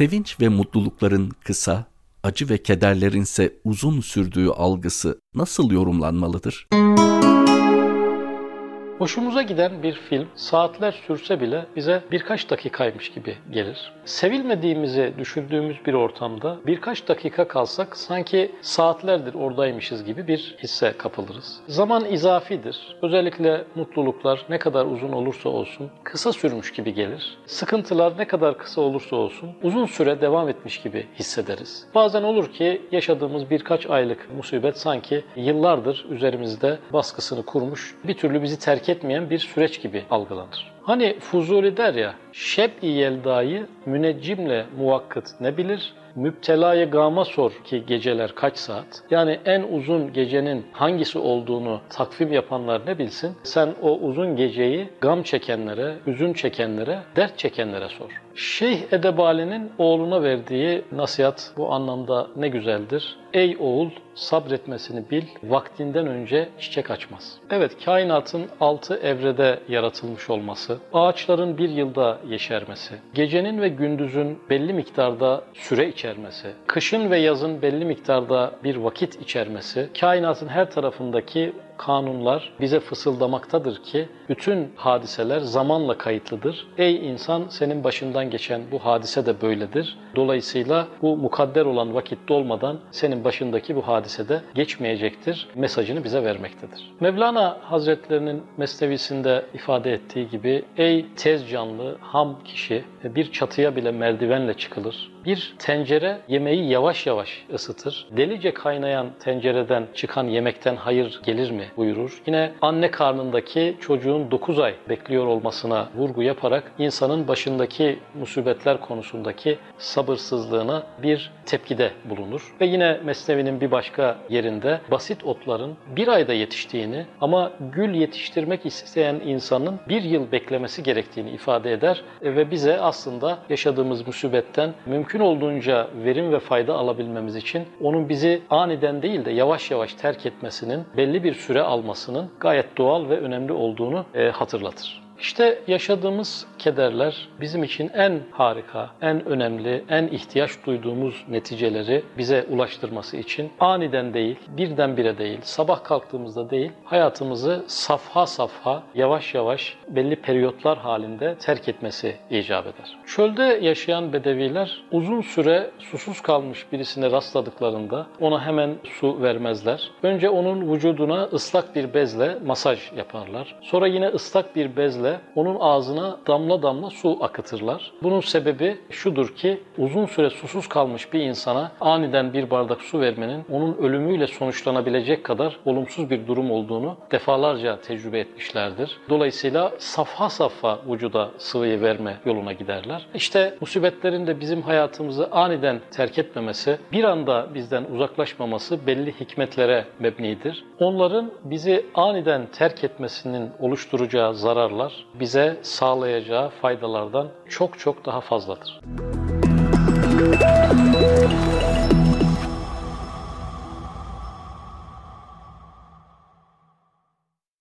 Sevinç ve mutlulukların kısa, acı ve kederlerinse uzun sürdüğü algısı nasıl yorumlanmalıdır? Hoşumuza giden bir film saatler sürse bile bize birkaç dakikaymış gibi gelir. Sevilmediğimizi düşündüğümüz bir ortamda birkaç dakika kalsak sanki saatlerdir oradaymışız gibi bir hisse kapılırız. Zaman izafidir. Özellikle mutluluklar ne kadar uzun olursa olsun kısa sürmüş gibi gelir. Sıkıntılar ne kadar kısa olursa olsun uzun süre devam etmiş gibi hissederiz. Bazen olur ki yaşadığımız birkaç aylık musibet sanki yıllardır üzerimizde baskısını kurmuş, bir türlü bizi terk etmeyen bir süreç gibi algılanır. Hani Fuzuli der ya, şeb-i yeldayı müneccimle muvakkıt ne bilir, müptelayı gama sor ki geceler kaç saat? Yani en uzun gecenin hangisi olduğunu takvim yapanlar ne bilsin? Sen o uzun geceyi gam çekenlere, üzün çekenlere, dert çekenlere sor. Şeyh Edebali'nin oğluna verdiği nasihat bu anlamda ne güzeldir. Ey oğul sabretmesini bil, vaktinden önce çiçek açmaz. Evet, kainatın altı evrede yaratılmış olması, ağaçların bir yılda yeşermesi, gecenin ve gündüzün belli miktarda süre içermesi, kışın ve yazın belli miktarda bir vakit içermesi, kainatın her tarafındaki kanunlar bize fısıldamaktadır ki bütün hadiseler zamanla kayıtlıdır. Ey insan senin başından geçen bu hadise de böyledir. Dolayısıyla bu mukadder olan vakit dolmadan senin başındaki bu hadise de geçmeyecektir mesajını bize vermektedir. Mevlana Hazretlerinin mesnevisinde ifade ettiği gibi ey tez canlı, ham kişi bir çatıya bile merdivenle çıkılır. Bir tencere yemeği yavaş yavaş ısıtır. Delice kaynayan tencereden çıkan yemekten hayır gelir mi buyurur. Yine anne karnındaki çocuğun 9 ay bekliyor olmasına vurgu yaparak insanın başındaki musibetler konusundaki sabırsızlığına bir tepkide bulunur. Ve yine Mesnevi'nin bir başka yerinde basit otların bir ayda yetiştiğini ama gül yetiştirmek isteyen insanın bir yıl beklemesi gerektiğini ifade eder ve bize aslında yaşadığımız musibetten mümkün olduğunca verim ve fayda alabilmemiz için onun bizi aniden değil de yavaş yavaş terk etmesinin belli bir süre almasının gayet doğal ve önemli olduğunu e, hatırlatır. İşte yaşadığımız kederler bizim için en harika, en önemli, en ihtiyaç duyduğumuz neticeleri bize ulaştırması için aniden değil, birdenbire değil, sabah kalktığımızda değil, hayatımızı safha safha, yavaş yavaş belli periyotlar halinde terk etmesi icap eder. Çölde yaşayan bedeviler uzun süre susuz kalmış birisine rastladıklarında ona hemen su vermezler. Önce onun vücuduna ıslak bir bezle masaj yaparlar. Sonra yine ıslak bir bezle şekilde onun ağzına damla damla su akıtırlar. Bunun sebebi şudur ki uzun süre susuz kalmış bir insana aniden bir bardak su vermenin onun ölümüyle sonuçlanabilecek kadar olumsuz bir durum olduğunu defalarca tecrübe etmişlerdir. Dolayısıyla safha safha vücuda sıvıyı verme yoluna giderler. İşte musibetlerin de bizim hayatımızı aniden terk etmemesi, bir anda bizden uzaklaşmaması belli hikmetlere mebnidir. Onların bizi aniden terk etmesinin oluşturacağı zararlar bize sağlayacağı faydalardan çok çok daha fazladır. Müzik